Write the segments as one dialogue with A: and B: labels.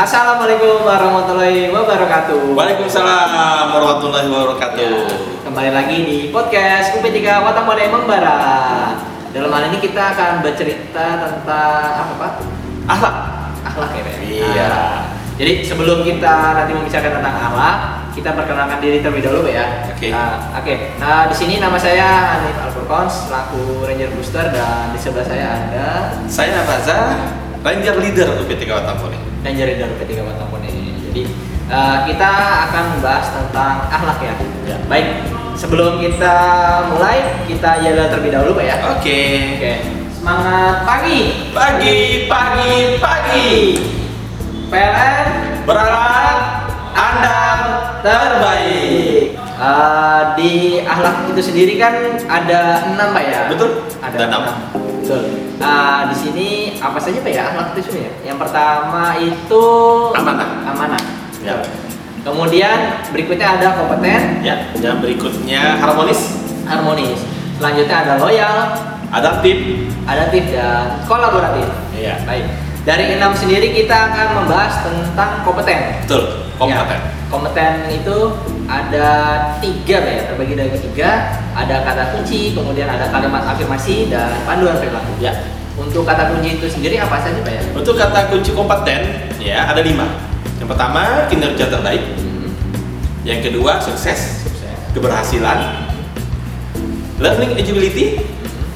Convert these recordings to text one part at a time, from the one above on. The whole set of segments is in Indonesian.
A: Assalamualaikum warahmatullahi wabarakatuh.
B: Waalaikumsalam warahmatullahi wabarakatuh.
A: Ya, kembali lagi di podcast UP3 Watamone Membara. Dalam hal ini kita akan bercerita tentang apa Pak?
B: Akhlak.
A: Akhlak ya Pak?
B: Iya.
A: Nah, jadi sebelum kita nanti membicarakan tentang akhlak, kita perkenalkan diri terlebih dahulu Pak ya.
B: Oke.
A: Nah, Oke. Nah di sini nama saya Hanif Alfurkons, selaku Ranger Booster dan di sebelah saya ada
B: Saya Nafaza, Ranger Leader UP3 Watampone.
A: Ranger Leader P3 Watamone. Jadi eh, kita akan membahas tentang akhlak ya.
B: Ya.
A: Baik, sebelum kita mulai, kita jalan terlebih dahulu Pak ya.
B: Oke.
A: Oke. Semangat pagi.
B: Pagi, pagi, pagi.
A: PLN
B: Berharap Anda terbaik.
A: Eh, di akhlak itu sendiri kan ada enam pak ya?
B: Betul.
A: Ada
B: enam.
A: Betul. Eh, di sini apa saja pak ya akhlak itu sebenarnya? Yang pertama itu
B: Amanah.
A: Amanah.
B: Ya.
A: Kemudian berikutnya ada kompeten,
B: Ya, yang berikutnya harmonis,
A: harmonis. Selanjutnya ada loyal,
B: adaptif.
A: adaptif dan kolaboratif.
B: Iya.
A: Baik. Dari enam sendiri kita akan membahas tentang kompeten.
B: Betul, kompeten.
A: Ya, kompeten itu ada tiga ya, terbagi dari tiga. Ada kata kunci, kemudian ada kalimat afirmasi dan panduan perilaku.
B: Ya.
A: Untuk kata kunci itu sendiri apa saja Pak ya?
B: Untuk kata kunci kompeten, ya ada lima. Yang pertama kinerja terbaik,
A: Hmm,
B: yang kedua sukses,
A: sukses.
B: keberhasilan, learning agility,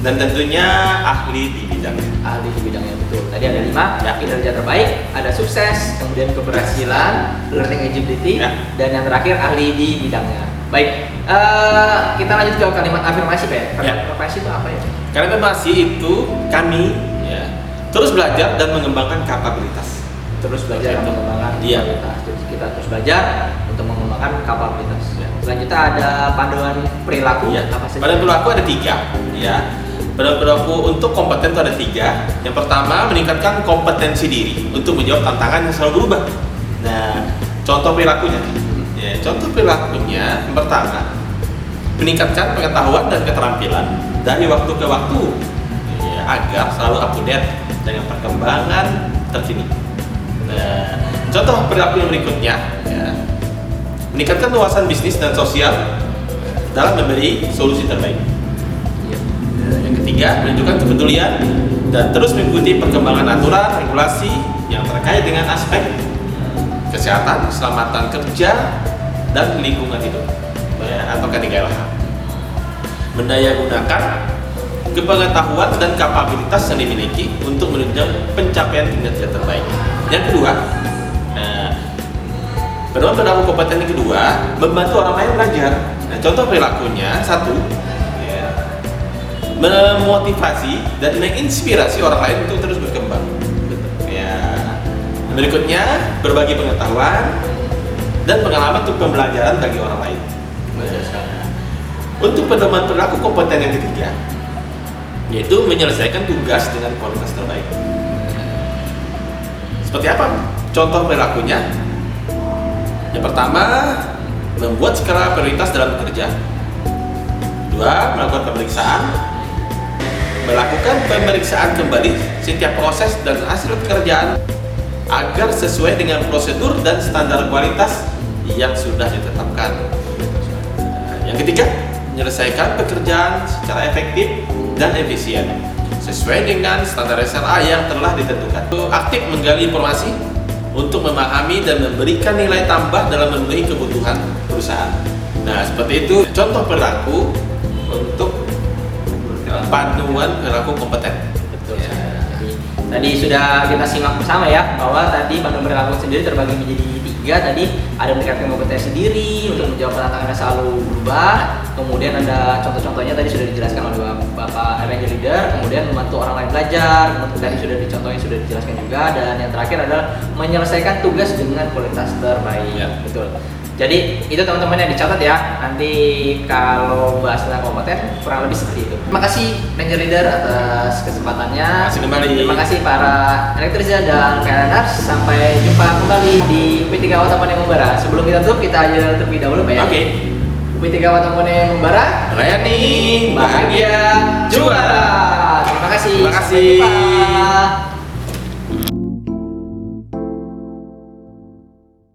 B: dan tentunya ahli di bidangnya.
A: Ahli di bidangnya betul. Tadi ada lima,
B: Ya.
A: kinerja terbaik, ada sukses, kemudian keberhasilan, learning agility,
B: Ya.
A: dan yang terakhir ahli di bidangnya. Baik, eh, kita lanjut ke kalimat afirmasi Pak. ya. Kalimat
B: Ya.
A: afirmasi itu apa ya?
B: Karena masih itu kami ya, terus belajar dan mengembangkan kapabilitas.
A: terus belajar
B: Oke.
A: mengembangkan
B: Iya.
A: kapabilitas. Terus kita terus belajar untuk mengembangkan kapabilitas.
B: Ya.
A: Selanjutnya ada panduan perilaku.
B: Ya.
A: Apa saja?
B: Pada perilaku ada tiga, ya. Perilaku untuk kompeten itu ada tiga. Yang pertama meningkatkan kompetensi diri untuk menjawab tantangan yang selalu berubah. Nah, contoh perilakunya, ya, contoh perilakunya yang pertama meningkatkan pengetahuan dan keterampilan dari waktu ke waktu ya, agar selalu up to date dengan perkembangan terkini. Nah, contoh perilaku yang berikutnya, ya, meningkatkan luasan bisnis dan sosial dalam memberi solusi terbaik. Yang ketiga, menunjukkan kepedulian dan terus mengikuti perkembangan aturan, regulasi yang terkait dengan aspek kesehatan, keselamatan kerja, dan lingkungan hidup ya, atau KDGLH. Mendaya gunakan kepengetahuan dan kapabilitas yang dimiliki untuk menunjang pencapaian kinerja terbaik. Yang kedua, nah, pedoman perilaku kompeten yang kedua, membantu orang lain belajar. Nah, contoh perilakunya satu, memotivasi dan menginspirasi orang lain untuk terus berkembang. Ya. Berikutnya, berbagi pengetahuan dan pengalaman untuk pembelajaran bagi orang lain.
A: Sekali.
B: Untuk pedoman perilaku kompeten yang ketiga, yaitu menyelesaikan tugas dengan kualitas terbaik. Seperti apa? Contoh perilakunya. Yang pertama, membuat skala prioritas dalam bekerja. Dua, melakukan pemeriksaan. Melakukan pemeriksaan kembali setiap proses dan hasil pekerjaan agar sesuai dengan prosedur dan standar kualitas yang sudah ditetapkan. Yang ketiga, menyelesaikan pekerjaan secara efektif dan efisien sesuai dengan standar SLA yang telah ditentukan. Aktif menggali informasi untuk memahami dan memberikan nilai tambah dalam memenuhi kebutuhan perusahaan. Nah, seperti itu contoh perilaku untuk panduan perilaku kompeten.
A: Betul.
B: Ya.
A: Jadi tadi sudah kita simak bersama ya bahwa tadi panduan perilaku sendiri terbagi menjadi tiga tadi ada meningkatkan kompetensi diri untuk menjawab tantangan yang selalu berubah kemudian ada contoh-contohnya tadi sudah dijelaskan oleh bapak Ranger Leader kemudian membantu orang lain belajar kemudian tadi sudah dicontohnya sudah dijelaskan juga dan yang terakhir adalah menyelesaikan tugas dengan kualitas terbaik
B: Ya.
A: betul jadi itu teman-teman yang dicatat ya nanti kalau bahas tentang kompeten kurang lebih seperti itu terima kasih Ranger Leader atas kesempatannya
B: Terima kasih kembali.
A: Terima kasih para elektrisian dan PLNers. Sampai jumpa kembali di P3 Watamone Membara. Sebelum kita tutup, kita aja terlebih dahulu Pak ya.
B: Oke.
A: P3 Watamone Membara.
B: Layani bahagia juara.
A: Terima kasih.
B: Terima
A: Sampai
B: kasih.
A: jumpa.